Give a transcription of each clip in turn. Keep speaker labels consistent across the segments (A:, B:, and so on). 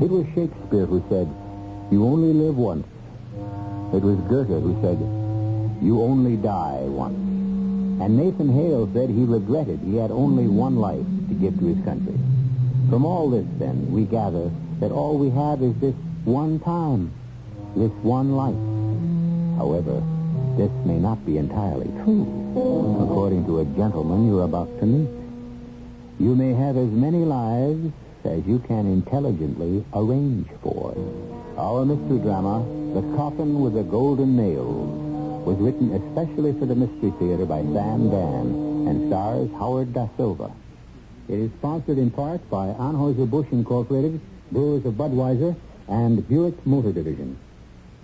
A: It was Shakespeare who said, You only live once. It was Goethe who said, You only die once. And Nathan Hale said he regretted he had only one life to give to his country. From all this, then, we gather that all we have is this one time, this one life. However, this may not be entirely true, according to a gentleman you're about to meet. You may have as many lives as you can intelligently arrange for. Our mystery drama, The Coffin with the Golden Nails, was written especially for the Mystery Theater by Sam Dann and stars Howard Da Silva. It is sponsored in part by Anheuser-Busch Incorporated, Brewers of Budweiser, and Buick Motor Division.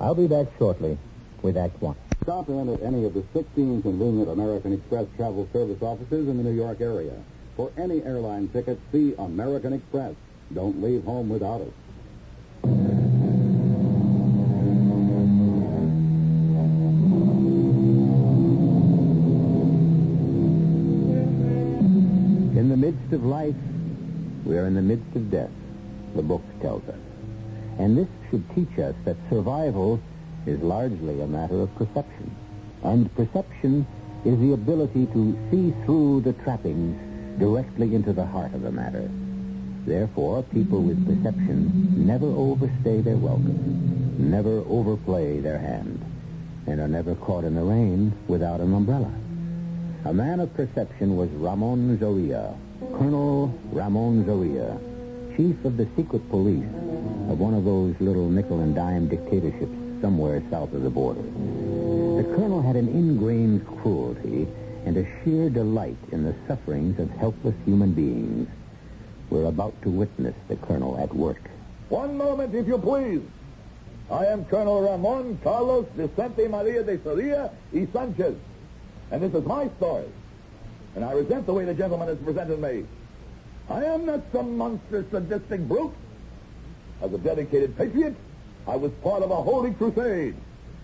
A: I'll be back shortly with Act One.
B: Stop in at any of the 16 convenient American Express travel service offices in the New York area. For any airline ticket, see American Express. Don't leave home without it.
A: In the midst of life, we are in the midst of death, the book tells us. And this should teach us that survival is largely a matter of perception. And perception is the ability to see through the trappings directly into the heart of the matter. Therefore, people with perception never overstay their welcome, never overplay their hand, and are never caught in the rain without an umbrella. A man of perception was Ramon Zoria, Colonel Ramon Zoria, chief of the secret police of one of those little nickel and dime dictatorships somewhere south of the border. The colonel had an ingrained cruelty and a sheer delight in the sufferings of helpless human beings. We're about to witness the colonel at work.
C: One moment, if you please. I am Colonel Ramon Carlos Vicente Maria de Soria y Sanchez. And this is my story. And I resent the way the gentleman has presented me. I am not some monstrous, sadistic brute. As a dedicated patriot, I was part of a holy crusade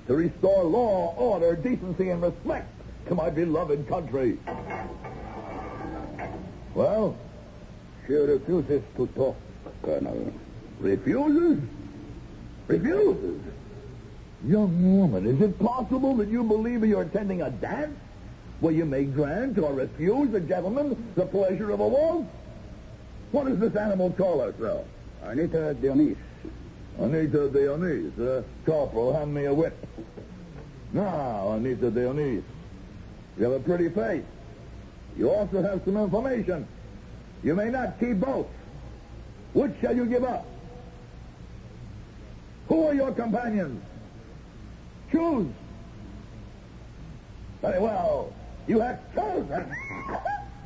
C: to restore law, order, decency, and respect to my beloved country. Well, she refuses to talk, Colonel. Refuses? Refuses? Young woman, is it possible that you believe you're attending a dance where you may grant or refuse a gentleman the pleasure of a waltz? What does this animal call herself?
B: Anita Dionys.
C: Anita Dionys. Uh, Corporal, hand me a whip. Now, Anita Dionys, you have a pretty face. You also have some information. You may not keep both. Which shall you give up? Who are your companions? Choose. Very well. You have chosen.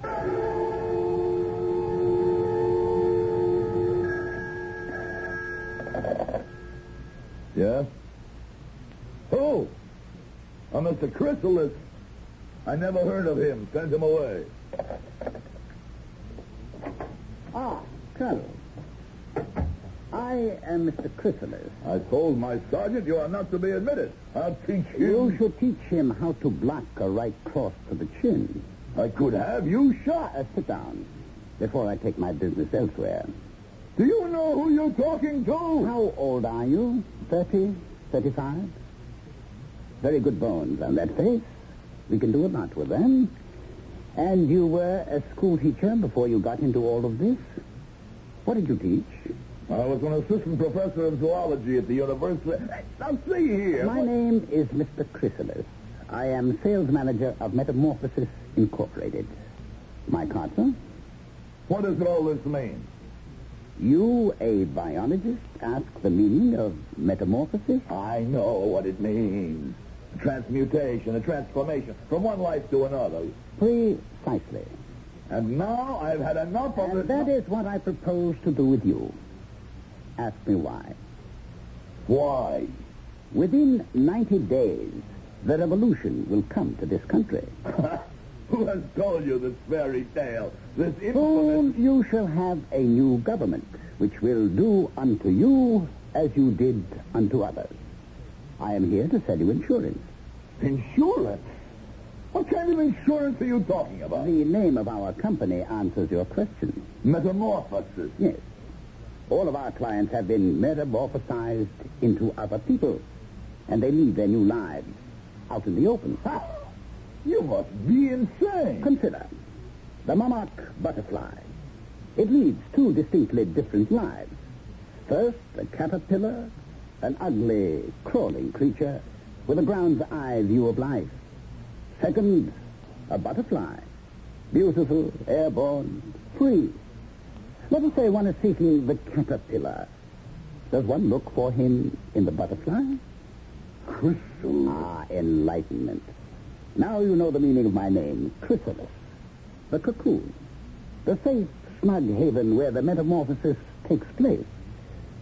C: yes? Who? Oh, Mr. Chrysalis. I never heard of him. Send him away.
D: Ah, Colonel. I am Mr. Chrysalis.
C: I told my sergeant you are not to be admitted. I'll teach you.
D: You should teach him how to block a right cross to the chin.
C: I could have you shot.
D: Uh, sit down before I take my business elsewhere.
C: Do you know who you're talking to?
D: How old are you? Thirty? Thirty-five? Very good bones on that face. We can do a lot with them. And you were a school teacher before you got into all of this? What did you teach?
C: I was an assistant professor of zoology at the university. Now, see here.
D: My name is Mr. Chrysalis. I am sales manager of Metamorphosis Incorporated. My card, sir?
C: What does all this mean?
D: You, a biologist, ask the meaning of metamorphosis?
C: I know what it means. Transmutation, a transformation from one life to another.
D: Precisely.
C: And now I've had enough of
D: And
C: it.
D: that is what I propose to do with you. Ask me why.
C: Why?
D: Within 90 days, the revolution will come to this country.
C: Who has told you this fairy tale? This infamous...
D: Soon you shall have a new government, which will do unto you as you did unto others. I am here to sell you insurance.
C: Insurance? What kind of insurance are you talking about?
D: The name of our company answers your question.
C: Metamorphosis.
D: Yes. All of our clients have been metamorphosized into other people, and they lead their new lives out in the open.
C: You must be insane.
D: Consider the monarch butterfly. It leads two distinctly different lives. First, a caterpillar, an ugly, crawling creature with a ground's eye view of life. Second, a butterfly, beautiful, airborne, free. Let us say one is seeking the caterpillar. Does one look for him in the butterfly?
C: Chrysalis.
D: Ah, enlightenment. Now you know the meaning of my name, chrysalis. The cocoon. The safe, snug haven where the metamorphosis takes place.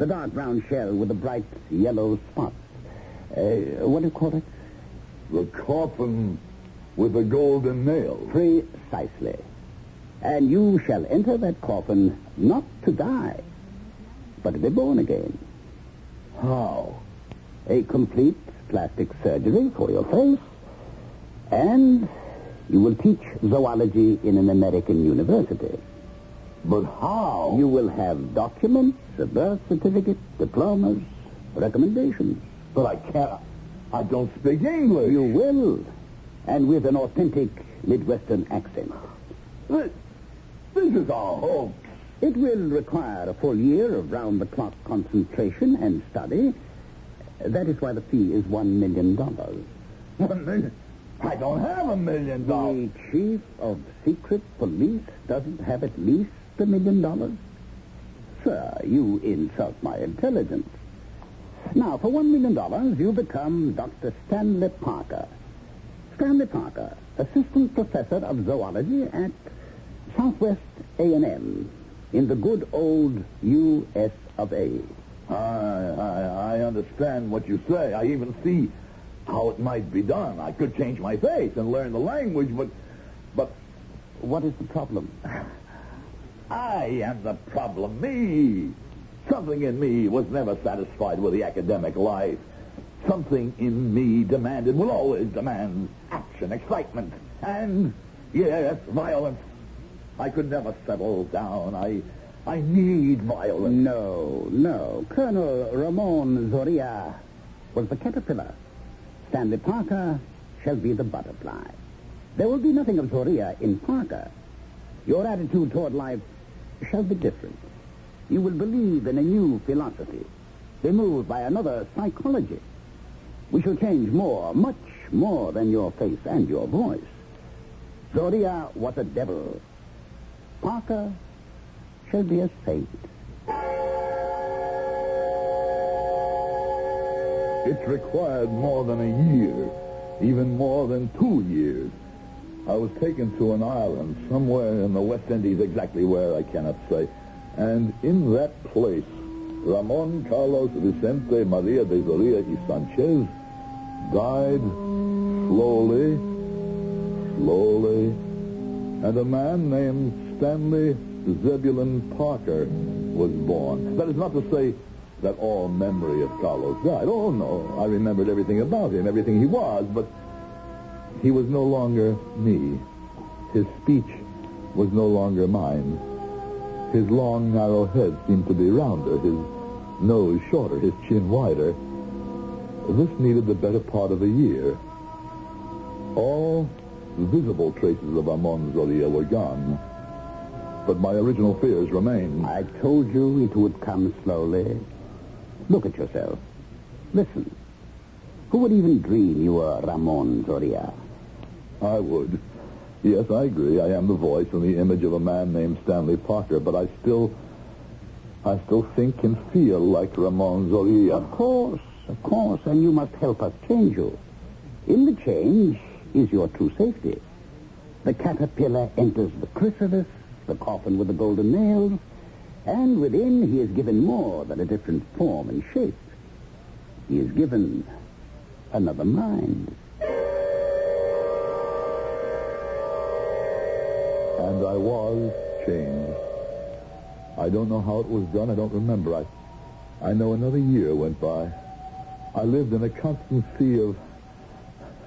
D: The dark brown shell with the bright yellow spots. Uh, what do you call it?
C: The coffin with the golden nail.
D: Precisely. And you shall enter that coffin not to die, but to be born again.
C: How?
D: A complete plastic surgery for your face, and you will teach zoology in an American university.
C: But how?
D: You will have documents, a birth certificate, diplomas, recommendations.
C: But I can't. I don't speak English.
D: You will, and with an authentic Midwestern accent.
C: This, this is a hoax.
D: It will require a full year of round-the-clock concentration and study. That is why the fee is one million dollars.
C: One million? I don't have a million dollars.
D: The chief of secret police doesn't have at least a million dollars? Sir, you insult my intelligence. Now, for one million dollars, you become Dr. Stanley Parker. Stanley Parker, assistant professor of zoology at Southwest A&M in the good old U.S. of A.
C: I, I, I understand what you say. I even see how it might be done. I could change my face and learn the language, but, but
D: What is the problem?
C: I am the problem. Me. Something in me was never satisfied with the academic life. Something in me demanded, will always demand, action, excitement, and, yes, violence. I could never settle down. I, I need violence.
D: No, no. Colonel Ramon Zoria was the caterpillar. Stanley Parker shall be the butterfly. There will be nothing of Zoria in Parker. Your attitude toward life shall be different. You will believe in a new philosophy, be moved by another psychology. We shall change more, much more than your face and your voice. Zoria was a devil. Parker shall be a saint.
C: It required more than a year, even more than two years. I was taken to an island somewhere in the West Indies, exactly where I cannot say. And in that place, Ramon Carlos Vicente Maria de Zoria y Sanchez died slowly, slowly, and a man named Stanley Zebulon Parker was born. That is not to say that all memory of Carlos died. Oh, no. I remembered everything about him, everything he was, but he was no longer me. His speech was no longer mine. His long, narrow head seemed to be rounder, his nose shorter, his chin wider. This needed the better part of a year. All visible traces of Amon Zoria were gone, but my original fears remained.
D: I told you it would come slowly. Look at yourself. Listen. Who would even dream you were Ramon Zoria?
C: I would. Yes, I agree. I am the voice and the image of a man named Stanley Parker, but I still, I still think and feel like Ramon Zoria.
D: Of course, of course, and you must help us change you. In the change is your true safety. The caterpillar enters the chrysalis, the coffin with the golden nails, and within he is given more than a different form and shape. He is given another mind.
C: I was changed. I don't know how it was done. I don't remember. I, I know another year went by. I lived in a constant sea of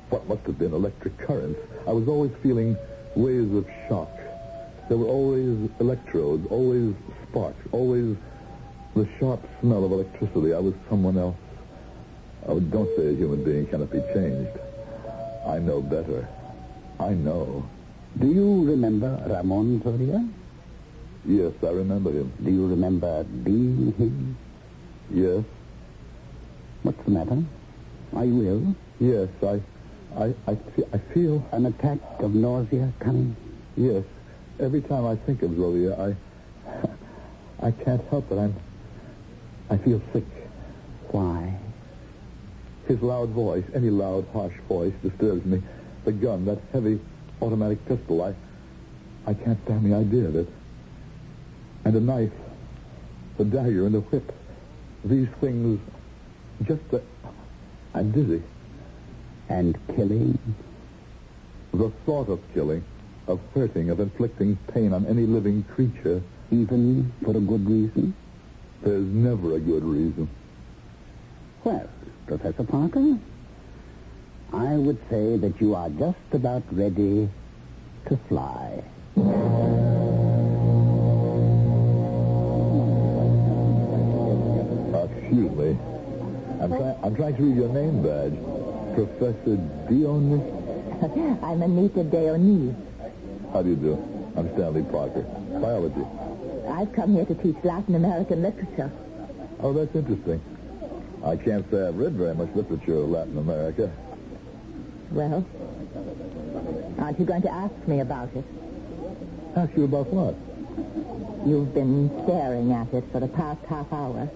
C: what must have been electric currents. I was always feeling waves of shock. There were always electrodes, always sparks, always the sharp smell of electricity. I was someone else. Oh, don't say a human being cannot be changed. I know better. I know.
D: Do you remember Ramon Zoria?
C: Yes, I remember him.
D: Do you remember being him?
C: Yes,
D: What's the matter? Are you ill?
C: yes, I, I, I, I feel,
D: An attack of nausea coming?
C: yes. Every time I think of Zolia, I, I can't help it. I'm, I feel sick.
D: Why?
C: His loud voice, any loud, harsh voice, disturbs me. The gun, that heavy automatic pistol, I, I can't stand the idea of it. And a knife, the dagger, and a whip. These things, just the, I'm dizzy.
D: And killing?
C: The thought of killing, of hurting, of inflicting pain on any living creature,
D: Even for a good reason?
C: there's never a good reason.
D: Well, Professor Parker, I would say that you are just about ready to fly.
C: Excuse me. I'm, try- I'm trying to read your name badge. Professor Dionys?
E: I'm Anita Deonis.
C: How do you do? I'm Stanley Parker. Biology.
E: I've come here to teach Latin American literature.
C: Oh, that's interesting. I can't say I've read very much literature of Latin America.
E: Well, aren't you going to ask me about it?
C: Ask you about what?
E: You've been staring at it for the past half hour.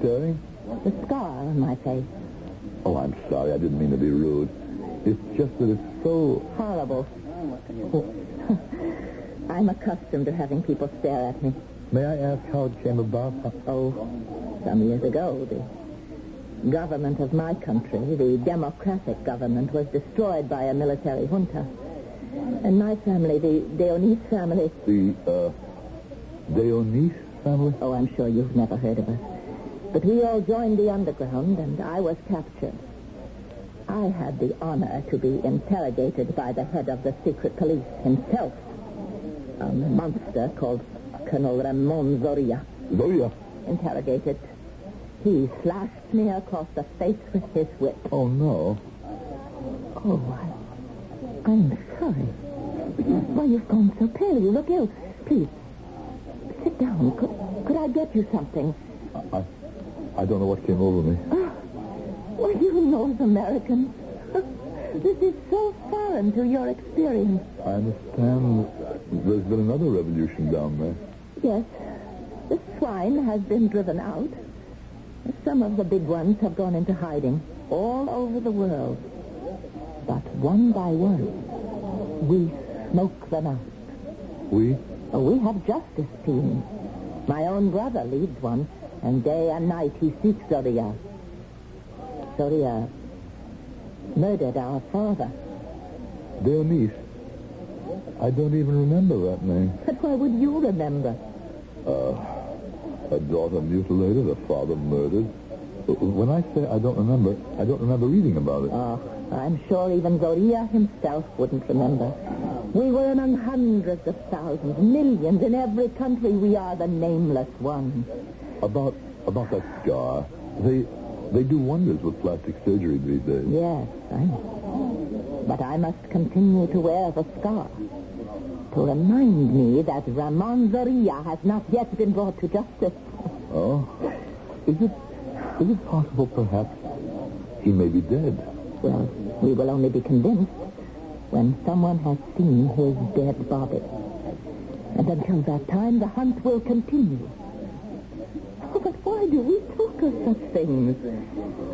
C: Staring?
E: The scar on my face.
C: Oh, I'm sorry. I didn't mean to be rude. It's just that it's so...
E: Horrible. I'm accustomed to having people stare at me.
C: May I ask how it came about?
E: Oh, some years ago, the government of my country, the democratic government, was destroyed by a military junta. And my family, the Deonis family,
C: The, uh, Deonis family?
E: oh, I'm sure you've never heard of us. But we all joined the underground, and I was captured. I had the honor to be interrogated by the head of the secret police himself, a monster called Colonel Ramon Zoria.
C: Zoya.
E: interrogated. He slashed me across the face with his whip.
C: Oh, no.
E: Oh, I, I'm sorry. Why, you've gone so pale. You look ill. Please, sit down. Could, could I get you something?
C: I, I don't know what came over me.
E: Ah, well, you North Americans. This is so foreign to your experience.
C: I understand there's been another revolution down there.
E: Yes, the swine has been driven out. Some of the big ones have gone into hiding all over the world. But one by one, we smoke them out.
C: We?
E: Oh, we have justice teams. My own brother leads one, and day and night he seeks Zoria. Zoria murdered our father.
C: Deonis. I don't even remember that name.
E: But why would you remember?
C: Uh, A daughter mutilated, a father murdered. When I say I don't remember, I don't remember reading about it.
E: Oh, I'm sure even Zoria himself wouldn't remember. We were among hundreds of thousands, millions. In every country, we are the nameless ones.
C: About about that scar. They they do wonders with plastic surgery these days.
E: Yes, I know. But I must continue to wear the scar to remind me that Ramon Zoria has not yet been brought to justice.
C: Oh? Is it is it possible perhaps he may be dead?
E: Well, we will only be convinced when someone has seen his dead body. And until that time, the hunt will continue. Oh, but why do we talk of such things?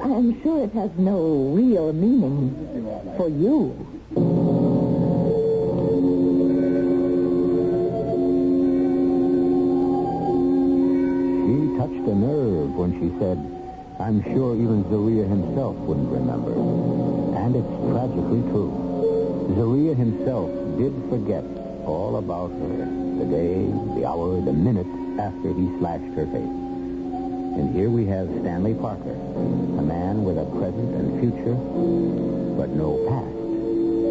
E: I am sure it has no real meaning for you.
D: Touched a nerve when she said, I'm sure even Zaria himself wouldn't remember. And it's tragically true. Zaria himself did forget all about her. The day, the hour, the minute after he slashed her face. And here we have Stanley Parker, a man with a present and future, but no past.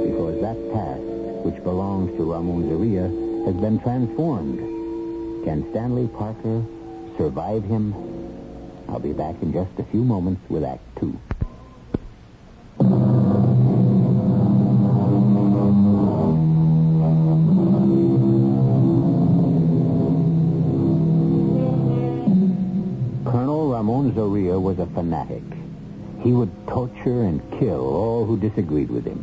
D: Because that past, which belongs to Ramon Zaria, has been transformed. Can Stanley Parker survive him? I'll be back in just a few moments with Act Two. Colonel Ramon Zoria was a fanatic. He would torture and kill all who disagreed with him.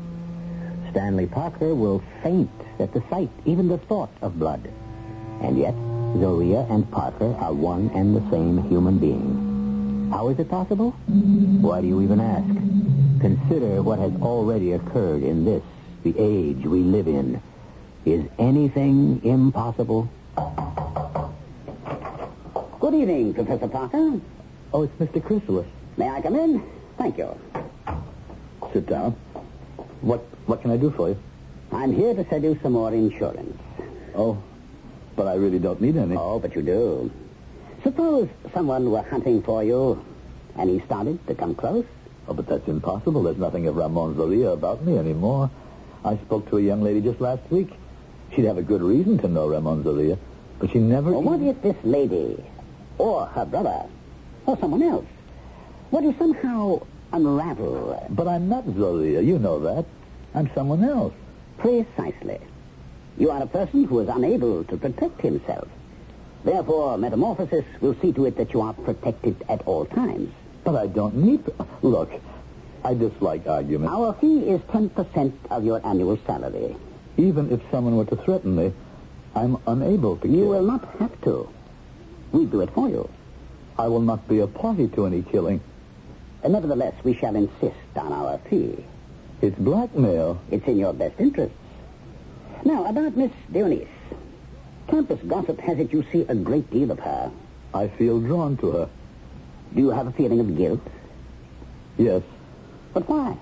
D: Stanley Parker will faint at the sight, even the thought of blood. And yet, Zoria and Parker are one and the same human being. How is it possible? Why do you even ask? Consider what has already occurred in this, the age we live in. Is anything impossible? Good evening, Professor Parker.
C: Oh, it's Mr. Chrysalis.
D: May I come in? Thank you.
C: Sit down. What what can I do for you?
D: I'm here to sell you some more insurance.
C: Oh, but I really don't need any.
D: Oh, but you do. Suppose someone were hunting for you, and he started to come close.
C: Oh, but that's impossible. There's nothing of Ramon Zoria about me anymore. I spoke to a young lady just last week. She'd have a good reason to know Ramon Zoria, but she never...
D: Well, what if this lady, or her brother, or someone else, were to somehow unravel?
C: But I'm not Zoria. You know that. I'm someone else.
D: Precisely. You are a person who is unable to protect himself. Therefore, metamorphosis will see to it that you are protected at all times.
C: But I don't need to... Look, I dislike argument.
D: Our fee is 10% of your annual salary.
C: Even if someone were to threaten me, I'm unable to
D: You
C: kill.
D: will not have to. We do it for you.
C: I will not be a party to any killing.
D: And nevertheless, we shall insist on our fee.
C: It's blackmail.
D: It's in your best interests. Now, about Miss Dionys. Campus gossip has it you see a great deal of her.
C: I feel drawn to her.
D: Do you have a feeling of guilt?
C: Yes.
D: But why?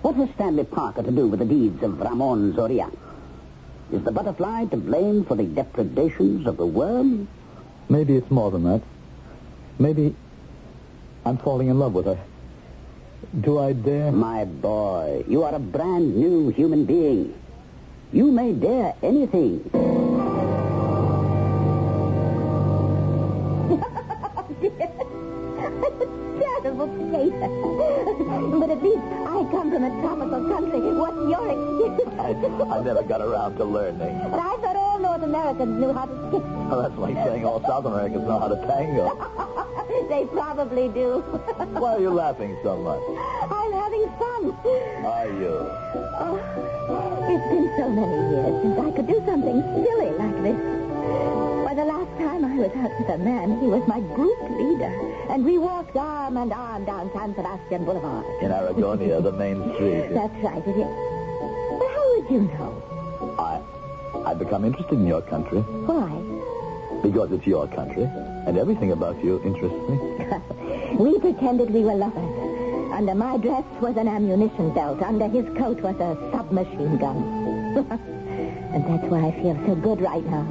D: What has Stanley Parker to do with the deeds of Ramon Zoria? Is the butterfly to blame for the depredations of the worm?
C: Maybe it's more than that. Maybe I'm falling in love with her. Do I dare?
D: My boy, you are a brand new human being. You may dare anything.
E: Terrible potato. but at least I come from a tropical country. What's your excuse?
C: I, I never got around to learning.
E: But I thought all North Americans knew how to skip.
C: Well, that's like saying all South Americans know how to tango.
E: they probably do.
C: Why are you laughing so much?
E: I'm having fun.
C: Are you?
E: Oh, it's been so many years since I could do something silly like this. Why, the last time I was out with a man, he was my group leader, and we walked arm in arm down San Sebastian Boulevard.
C: In Aragonia, the main street.
E: That's right, it is. But how would you know?
C: I, I've become interested in your country
E: Why?
C: Because it's your country, and everything about you interests me.
E: we pretended we were lovers. Under my dress was an ammunition belt. Under his coat was a submachine gun. and that's why I feel so good right now.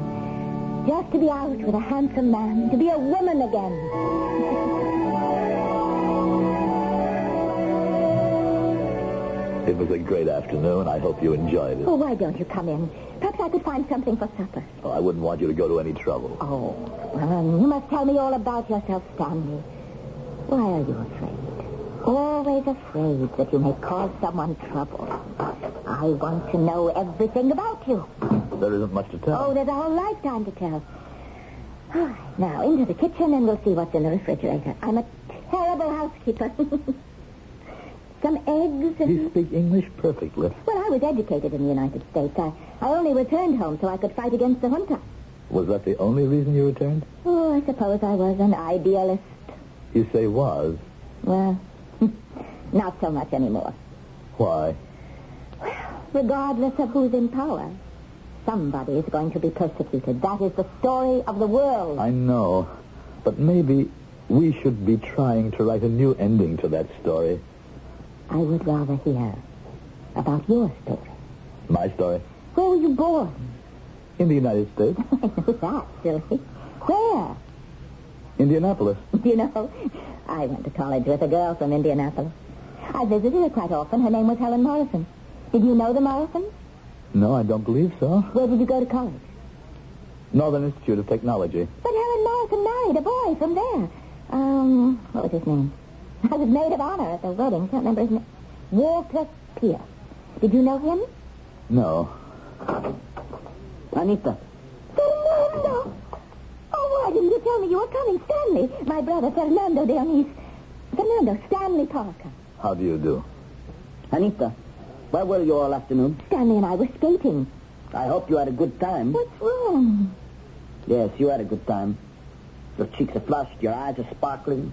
E: Just to be out with a handsome man, to be a woman again.
C: It was a great afternoon. I hope you enjoyed it.
E: Oh, why don't you come in? Perhaps I could find something for supper.
C: Oh, I wouldn't want you to go to any trouble.
E: Oh, well, you must tell me all about yourself, Stanley. Why are you afraid? Always afraid that you may cause someone trouble. I want to know everything about you.
C: There isn't much to tell.
E: Oh, there's a whole lifetime to tell. All right, now into the kitchen and we'll see what's in the refrigerator. I'm a terrible housekeeper. Some eggs.
C: You speak English perfectly.
E: Well, I was educated in the United States. I, I only returned home so I could fight against the junta.
C: Was that the only reason you returned?
E: Oh, I suppose I was an idealist.
C: You say was.
E: Well, not so much anymore.
C: Why?
E: Well, regardless of who's in power, somebody is going to be persecuted. That is the story of the world.
C: I know. But maybe we should be trying to write a new ending to that story.
E: I would rather hear about your story.
C: My story.
E: Where were you born?
C: In the United States.
E: I know that, silly. Where?
C: Indianapolis.
E: You know, I went to college with a girl from Indianapolis. I visited her quite often. Her name was Helen Morrison. Did you know the Morrisons?
C: No, I don't believe so.
E: Where did you go to college?
C: Northern Institute of Technology.
E: But Helen Morrison married a boy from there. Um, what was his name? I was maid of honor at the wedding. Can't remember his name. Walter Pierce. Did you know him?
C: No.
F: Anita,
E: Fernando! Oh, why didn't you tell me you were coming? Stanley, my brother, Fernando Dionis. Fernando, Stanley Parker.
C: How do you do?
F: Anita, where were you all afternoon?
E: Stanley and I were skating.
F: I hope you had a good time.
E: What's wrong?
F: Yes, you had a good time. Your cheeks are flushed, your eyes are sparkling,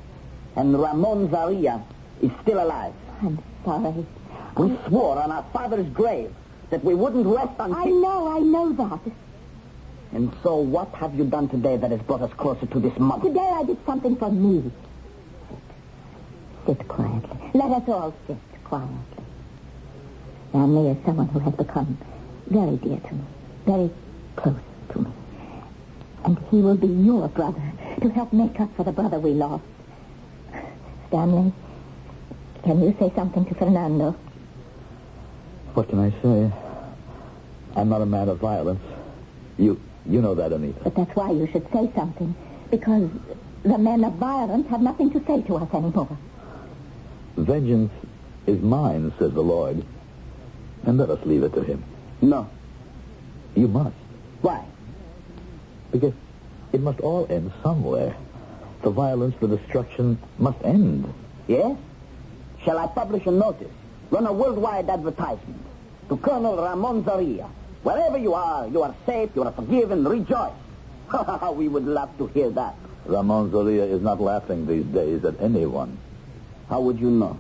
F: and Ramon Zaria is still alive.
E: I'm sorry.
F: We swore on our father's grave that we wouldn't rest until...
E: I know, I know that.
F: And so what have you done today that has brought us closer to this month?
E: Today I did something for me. Sit. Sit quietly. Let us all sit quietly. Stanley is someone who has become very dear to me, very close to me. And he will be your brother to help make up for the brother we lost. Stanley, can you say something to Fernando?
C: What can I say? I'm not a man of violence. You you know that, Anita.
E: But that's why you should say something. Because the men of violence have nothing to say to us anymore.
C: Vengeance is mine, says the Lord. And let us leave it to him.
F: No.
C: You must.
F: Why?
C: Because it must all end somewhere. The violence, the destruction must end.
F: Yes? Shall I publish a notice? Run a worldwide advertisement to Colonel Ramon Zaria. Wherever you are, you are safe, you are forgiven, rejoice. we would love to hear that.
C: Ramon Zoria is not laughing these days at anyone.
F: How would you know?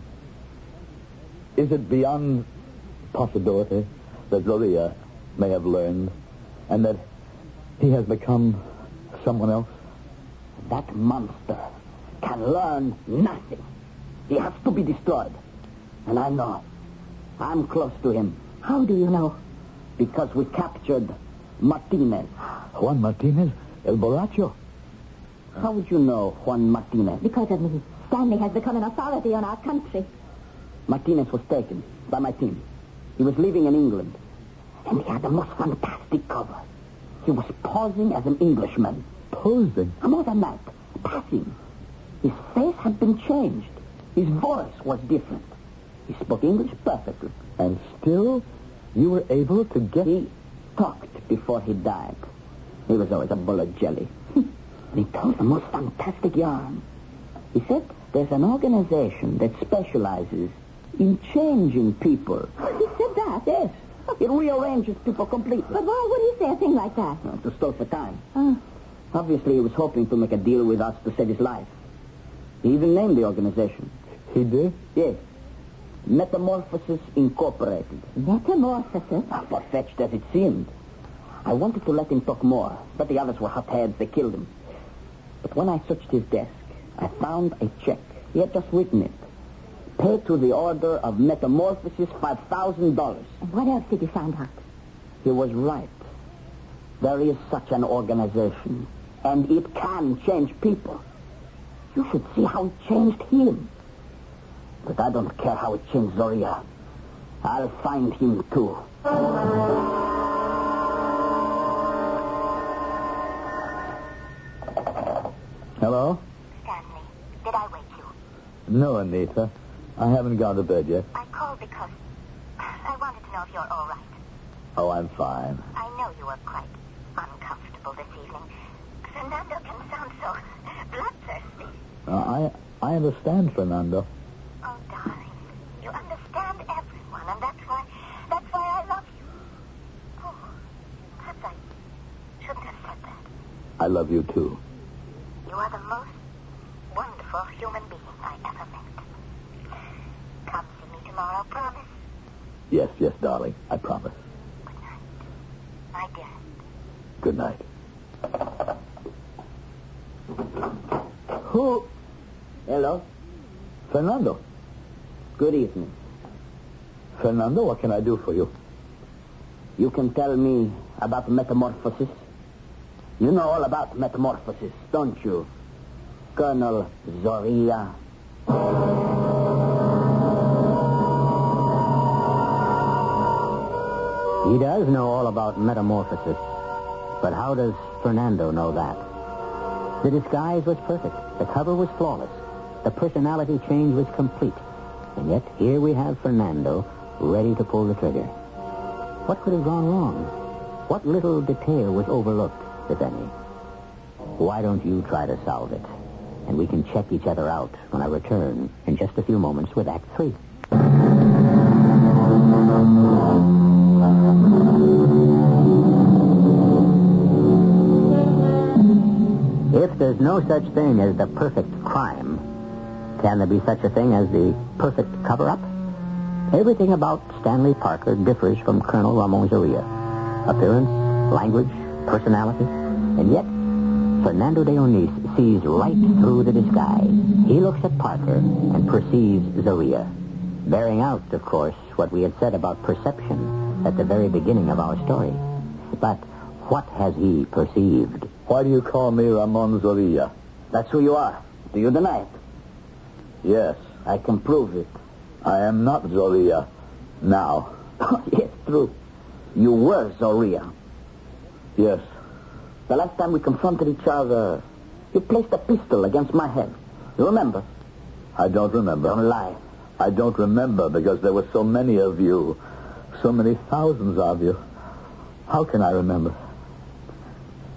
C: Is it beyond possibility that Zoria may have learned and that he has become someone else?
F: That monster can learn nothing. He has to be destroyed. And I know. I'm close to him
E: How do you know?
F: because we captured Martinez.
C: Juan Martinez, El Borracho.
F: How would you know Juan Martinez?
E: Because of me. Stanley has become an authority on our country.
F: Martinez was taken by my team. He was living in England. And he had the most fantastic cover. He was posing as an Englishman.
C: Posing.
F: And more than that, passing. His face had been changed. His voice was different. He spoke English perfectly.
C: And still, you were able to get...
F: He talked before he died. He was always a bull of jelly. and he told the most fantastic yarn. He said there's an organization that specializes in changing people.
E: He said that?
F: Yes. It rearranges people completely.
E: But why would he say a thing like that?
F: Uh, to stall for time.
E: Oh,
F: Obviously, he was hoping to make a deal with us to save his life. He even named the organization.
C: He did?
F: Yes. Metamorphosis Incorporated.
E: metamorphosis.
F: Ah, Far-fetched as it seemed. I wanted to let him talk more, but the others were hot heads. They killed him. But when I searched his desk, I found a check. He had just written it. Paid to the order of Metamorphosis $5,000.
E: And what else did you find out?
F: He was right. There is such an organization, and it can change people. You should see how it changed him. But I don't care how it changed Zoria. I'll find him too.
C: Hello?
G: Stanley, did I wake you?
C: No, Anita. I haven't gone to bed yet.
G: I called because I wanted to know if you're all right.
C: Oh, I'm fine.
G: I know you were quite uncomfortable this evening. Fernando can sound so bloodthirsty.
C: Uh, I I understand, Fernando.
G: Oh, darling, you understand everyone, and that's why that's why I love you. Oh, perhaps I shouldn't have said that.
C: I love you, too.
G: You are the most wonderful human being I ever met. Come see me tomorrow, promise.
C: Yes, yes, darling. I promise.
G: Good night, my dear.
C: Good night.
F: Who? Hello.
C: Fernando.
F: Good evening.
C: Fernando, what can I do for you?
F: You can tell me about metamorphosis? You know all about metamorphosis, don't you? Colonel Zoria. He does know all about metamorphosis, but how does Fernando know that? The disguise was perfect. The cover was flawless. The personality change was complete. And yet, here we have Fernando ready to pull the trigger. What could have gone wrong? What little detail was overlooked, if any? Why don't you try to solve it? And we can check each other out when I return in just a few moments with Act Three. There's no such thing as the perfect crime, can there be such a thing as the perfect cover-up? Everything about Stanley Parker differs from Colonel Ramon Zoria. Appearance, language, personality. And yet, Fernando de Onis sees right through the disguise. He looks at Parker and perceives Zoria. Bearing out, of course, what we had said about perception at the very beginning of our story. But what has he perceived?
C: Why do you call me Ramon Zorilla?
F: That's who you are. Do you deny it?
C: Yes,
F: I can prove it.
C: I am not Zorilla. Now.
F: Oh, yes, true. You were Zoria.
C: Yes.
F: The last time we confronted each other, you placed a pistol against my head. You remember?
C: I don't remember.
F: Don't lie.
C: I don't remember because there were so many of you. So many thousands of you. How can I remember?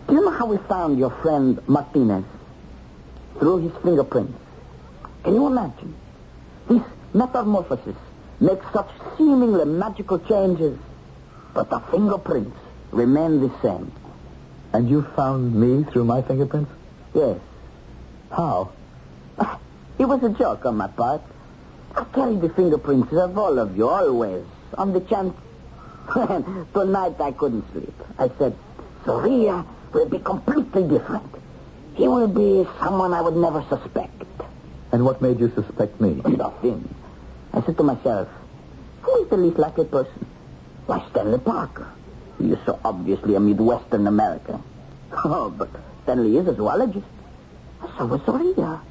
F: Do you know how we found your friend Martinez? Through his fingerprints. Can you imagine? This metamorphosis makes such seemingly magical changes, but the fingerprints remain the same.
C: And you found me through my fingerprints?
F: Yes.
C: How?
F: It was a joke on my part. I carried the fingerprints of all of you always, on the chance. Tonight I couldn't sleep. I said, Soria will be completely different. He will be someone I would never suspect.
C: And what made you suspect me?
F: Nothing. I said to myself, who is the least likely person? Why, Stanley Parker. He is so obviously a Midwestern American. Oh, but Stanley is a zoologist. So was Soria.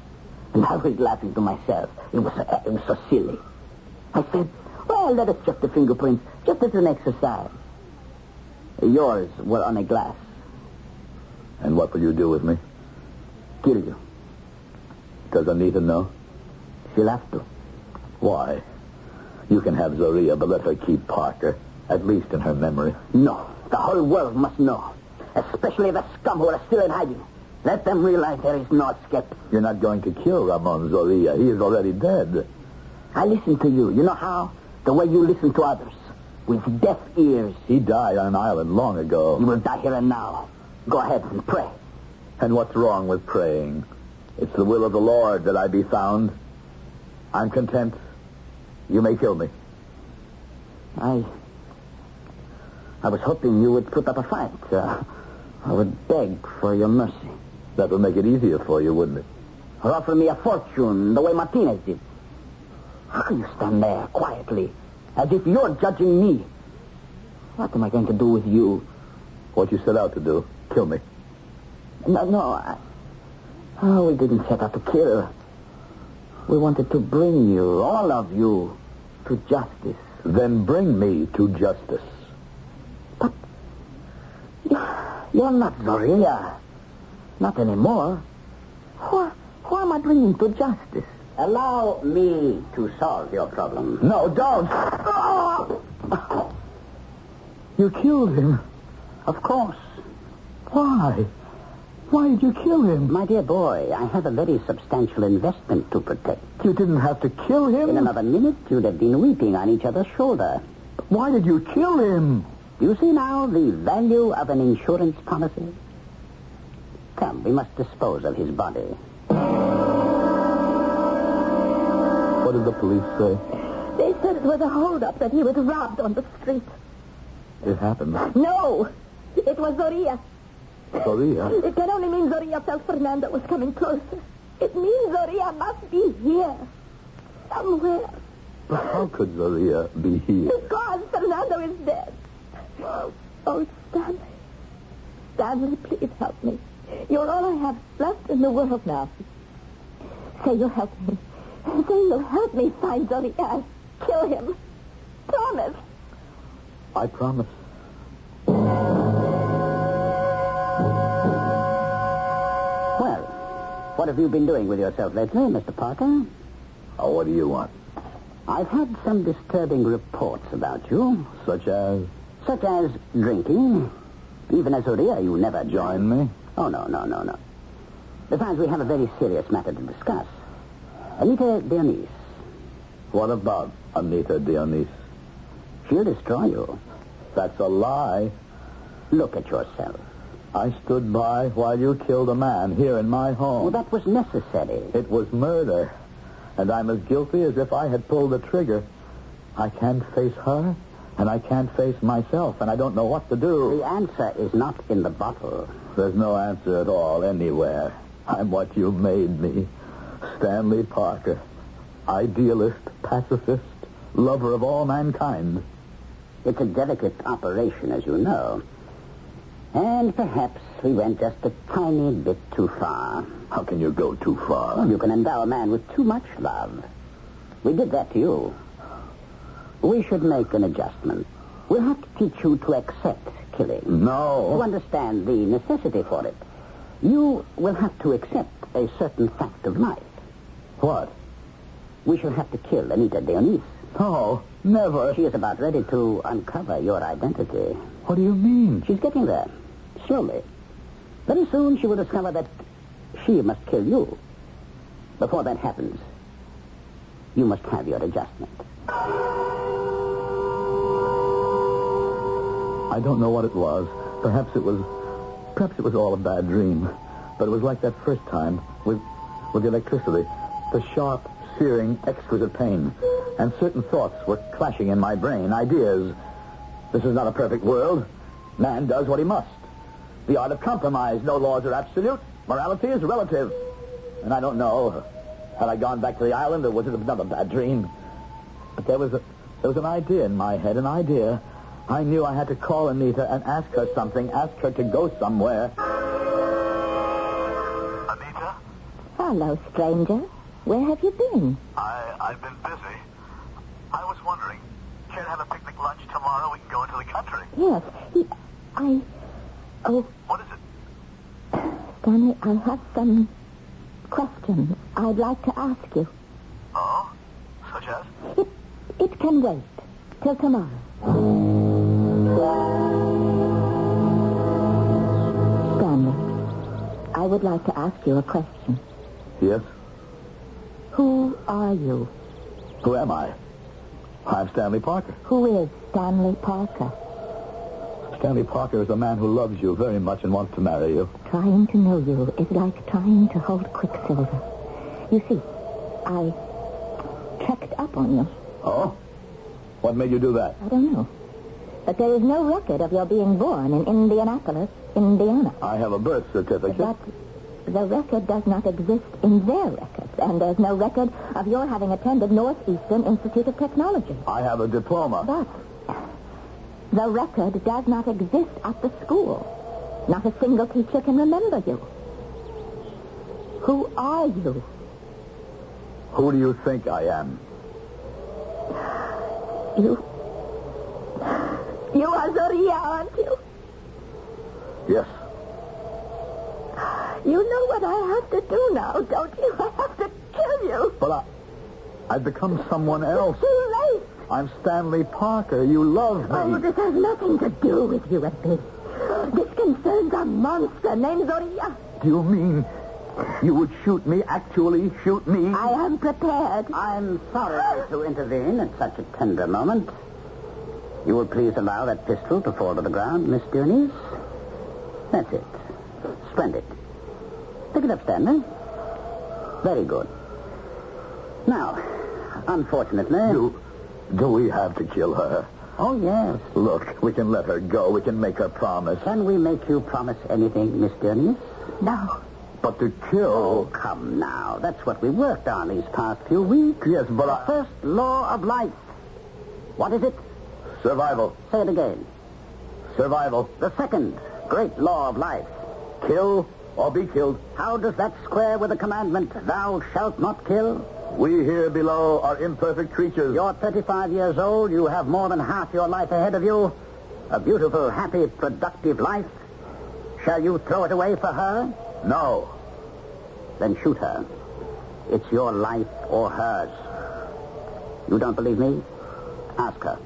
F: And I was laughing to myself. It was, uh, it was so silly. I said, well, let us check the fingerprints just as an exercise. Yours were on a glass.
C: And what will you do with me?
F: Kill you.
C: Does Anita know?
F: She'll have to.
C: Why? You can have Zoria, but let her keep Parker, at least in her memory.
F: No, the whole world must know. Especially the scum who are still in hiding. Let them realize there is no escape.
C: You're not going to kill Ramon Zoria. He is already dead.
F: I listen to you. You know how? The way you listen to others. With deaf ears.
C: He died on an island long ago.
F: You will die here and now. Go ahead and pray.
C: And what's wrong with praying? It's the will of the Lord that I be found. I'm content. You may kill me.
F: I... I was hoping you would put up a fight. Uh, I would beg for your mercy.
C: That would make it easier for you, wouldn't it?
F: Or offer me a fortune the way Martinez did. How can you stand there quietly, as if you're judging me? What am I going to do with you?
C: What you set out to do. Kill me.
F: No, no. I... Oh, we didn't set out to kill. We wanted to bring you, all of you, to justice.
C: Then bring me to justice.
F: But you're not Zoria. Not anymore. Who, who am I bringing to justice? Allow me to solve your problem.
C: No, don't. Ah! You killed him.
F: Of course.
C: Why? Why did you kill him?
F: My dear boy, I have a very substantial investment to protect.
C: You didn't have to kill him.
F: In another minute, you'd have been weeping on each other's shoulder.
C: Why did you kill him?
F: Do you see now the value of an insurance policy? Come, we must dispose of his body.
C: What did the police say?
E: They said it was a holdup, that he was robbed on the street.
C: It happened.
E: No, it was Zoria.
C: Zoria?
E: It can only mean Zoria felt Fernando was coming closer. It means Zoria must be here. Somewhere.
C: But how could Zoria be here?
E: Because Fernando is dead. Oh, Stanley. Stanley, please help me. You're all I have left in the world now. Say you'll help me. Say you'll help me find Zodiac. Kill him. Promise.
C: I promise.
D: What have you been doing with yourself lately, Mr. Parker?
C: Oh, what do you want?
D: I've had some disturbing reports about you,
C: Such as
D: such as drinking. Even as Uriah, you never
C: join me?
D: Oh, no, no, no, no. Besides, we have a very serious matter to discuss. Anita Dionys,
C: What about Anita Dionys?
D: she'll destroy you.
C: That's a lie.
D: Look at yourself.
C: I stood by while you killed a man here in my home.
D: Well, that was necessary.
C: It was murder. And I'm as guilty as if I had pulled the trigger. I can't face her, and I can't face myself, and I don't know what to do.
D: The answer is not in the bottle.
C: There's no answer at all anywhere. I'm what you made me. Stanley Parker. Idealist, pacifist, lover of all mankind.
D: It's a delicate operation, as you know. And perhaps we went just a tiny bit too far.
C: How can you go too far?
D: Well, you can endow a man with too much love. We did that to you. We should make an adjustment. We'll have to teach you to accept killing.
C: No.
D: To understand the necessity for it. You will have to accept a certain fact of life.
C: What?
D: We shall have to kill Anita Dionys.
C: Oh, never.
D: She is about ready to uncover your identity.
C: What do you mean?
D: She's getting there, slowly. Very soon she will discover that she must kill you. Before that happens, you must have your adjustment.
C: I don't know what it was. Perhaps it was, perhaps it was all a bad dream. But it was like that first time with, with the electricity. The sharp, searing, exquisite pain. And certain thoughts were clashing in my brain. Ideas. This is not a perfect world. Man does what he must. The art of compromise. No laws are absolute. Morality is relative. And I don't know. Had I gone back to the island, or was it another bad dream? But there was a, there was an idea in my head, an idea. I knew I had to call Anita and ask her something, ask her to go somewhere.
H: Anita,
E: Hello, stranger. Where have you been?
H: I, I've been busy. I was wondering, care to have a picnic lunch tomorrow? We can go into the country.
E: Yes, he, I. Oh,
H: What is it?
E: Stanley, I have some questions I'd like to ask you.
H: Oh? Such as?
E: It, it can wait till tomorrow. Stanley, I would like to ask you a question.
C: Yes?
E: Who are you?
C: Who am I? I'm Stanley Parker.
E: Who is Stanley Parker?
C: Stanley Parker is a man who loves you very much and wants to marry you.
E: Trying to know you is like trying to hold quicksilver. You see, I checked up on you.
C: Oh? What made you do that?
E: I don't know. But there is no record of your being born in Indianapolis, Indiana.
C: I have a birth certificate.
E: But the record does not exist in their records, and there's no record of your having attended Northeastern Institute of Technology.
C: I have a diploma.
E: But the record does not exist at the school. Not a single teacher can remember you. Who are you?
C: Who do you think I am?
E: You. You are Zoria, aren't you?
C: Yes.
E: You know what I have to do now, don't you? I have to you.
C: But I... I've become someone else.
E: Too late.
C: I'm Stanley Parker. You love me.
E: Oh, this has nothing to do with you and. This concerns a monster named Zoria.
C: Do you mean you would shoot me, actually shoot me?
E: I am prepared.
D: I'm sorry to intervene at such a tender moment. You will please allow that pistol to fall to the ground, Miss Dionys? That's it. Splendid. Pick it up, Stanley. Very good. Now, unfortunately...
C: Do, do we have to kill her?
D: Oh, yes.
C: Look, we can let her go. We can make her promise.
D: Can we make you promise anything, Miss Dionys?
E: No.
C: But to kill.
D: Oh,
C: kill...
D: come now. That's what we worked on these past few weeks.
C: Yes, but
D: The
C: I...
D: first law of life. What is it?
C: Survival.
D: Say it again.
C: Survival.
D: The second great law of life.
C: Kill or be killed.
A: How does that square with the commandment, thou shalt not kill?
C: We here below are imperfect creatures.
A: You're 35 years old. You have more than half your life ahead of you. A beautiful, happy, productive life. Shall you throw it away for her?
C: No.
A: Then shoot her. It's your life or hers. You don't believe me? Ask her.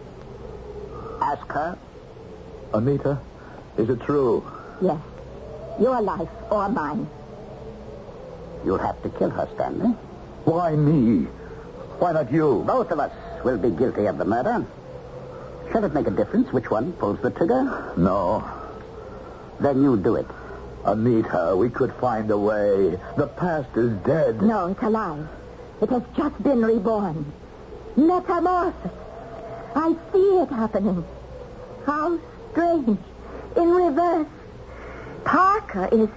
A: Ask her.
C: Anita, is it true?
E: Yes. Your life or mine.
A: You'll have to kill her, Stanley.
C: Why me? Why not you?
A: Both of us will be guilty of the murder. Shall it make a difference which one pulls the trigger?
C: No.
A: Then you do it.
C: Anita, we could find a way. The past is dead.
E: No, it's alive. It has just been reborn. Metamorphosis. I see it happening. How strange. In reverse. Parker is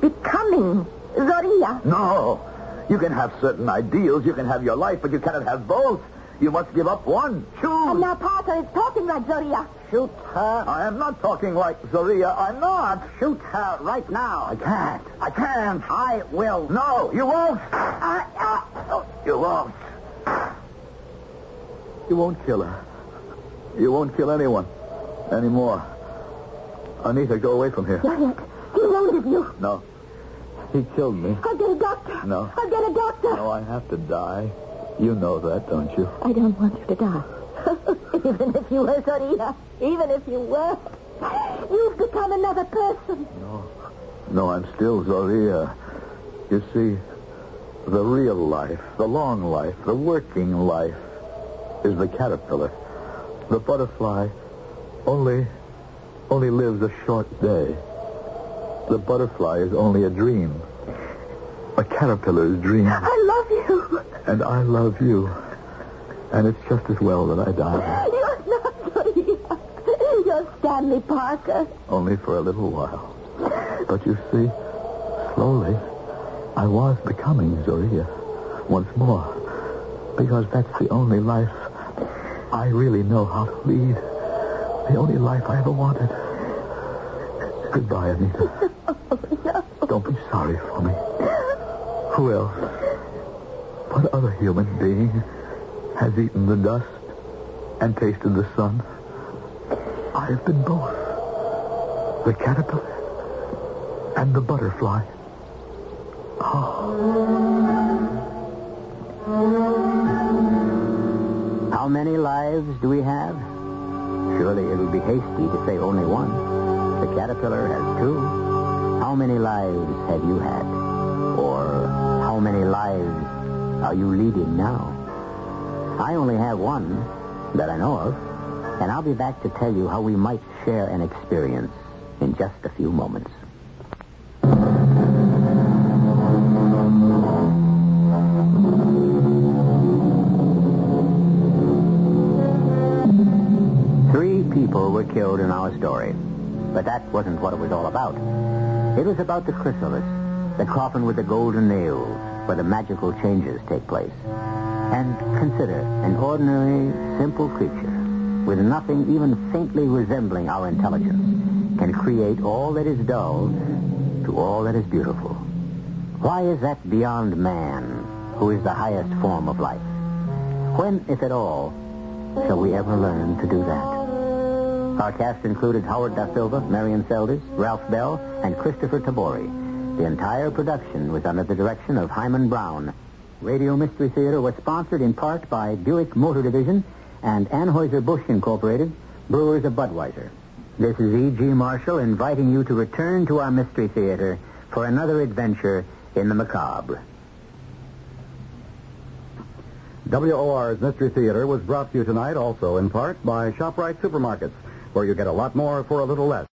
E: becoming Zoria.
C: No. You can have certain ideals, you can have your life, but you cannot have both. You must give up one. Choose.
E: And now Parker is talking like Zoria.
A: Shoot her.
C: I am not talking like Zoria. I'm not.
A: Shoot her right now.
C: I can't. I can't.
A: I will.
C: No, you won't.
E: Uh, uh,
C: You won't. You won't kill her. You won't kill anyone anymore. Anita, go away from here.
E: yet. He wounded you.
C: No. He killed me.
E: I'll get a doctor.
C: No.
E: I'll get a doctor.
C: No, I have to die. You know that, don't you?
E: I don't want you to die. even if you were Zoria. Even if you were. You've become another person.
C: No. No, I'm still Zoria. You see, the real life, the long life, the working life is the caterpillar. The butterfly only only lives a short day. The butterfly is only a dream. A caterpillar's dream.
E: I love you.
C: And I love you. And it's just as well that I die.
E: You're not Zoria. You're Stanley Parker.
C: Only for a little while. But you see, slowly, I was becoming Zoria once more. Because that's the only life I really know how to lead. The only life I ever wanted. Goodbye, Anita. Don't be sorry for me. Who else? What other human being has eaten the dust and tasted the sun? I have been both. The caterpillar and the butterfly.
A: How many lives do we have? Surely it would be hasty to say only one. The caterpillar has two. How many lives have you had? Or how many lives are you leading now? I only have one that I know of, and I'll be back to tell you how we might share an experience in just a few moments. Three people were killed in our story. But that wasn't what it was all about. It was about the chrysalis, the coffin with the golden nails, where the magical changes take place. And consider an ordinary, simple creature with nothing even faintly resembling our intelligence can create all that is dull to all that is beautiful. Why is that beyond man, who is the highest form of life? When, if at all, shall we ever learn to do that? Our cast included Howard Da Silva, Marian Seldes, Ralph Bell, and Kristoffer Tabori. The entire production was under the direction of Himan Brown. Radio Mystery Theater was sponsored in part by Buick Motor Division and Anheuser-Busch Incorporated, brewers of Budweiser. This is E.G. Marshall inviting you to return to our Mystery Theater for another adventure in the macabre.
B: WOR's Mystery Theater was brought to you tonight also in part by ShopRite Supermarkets, where you get a lot more for a little less.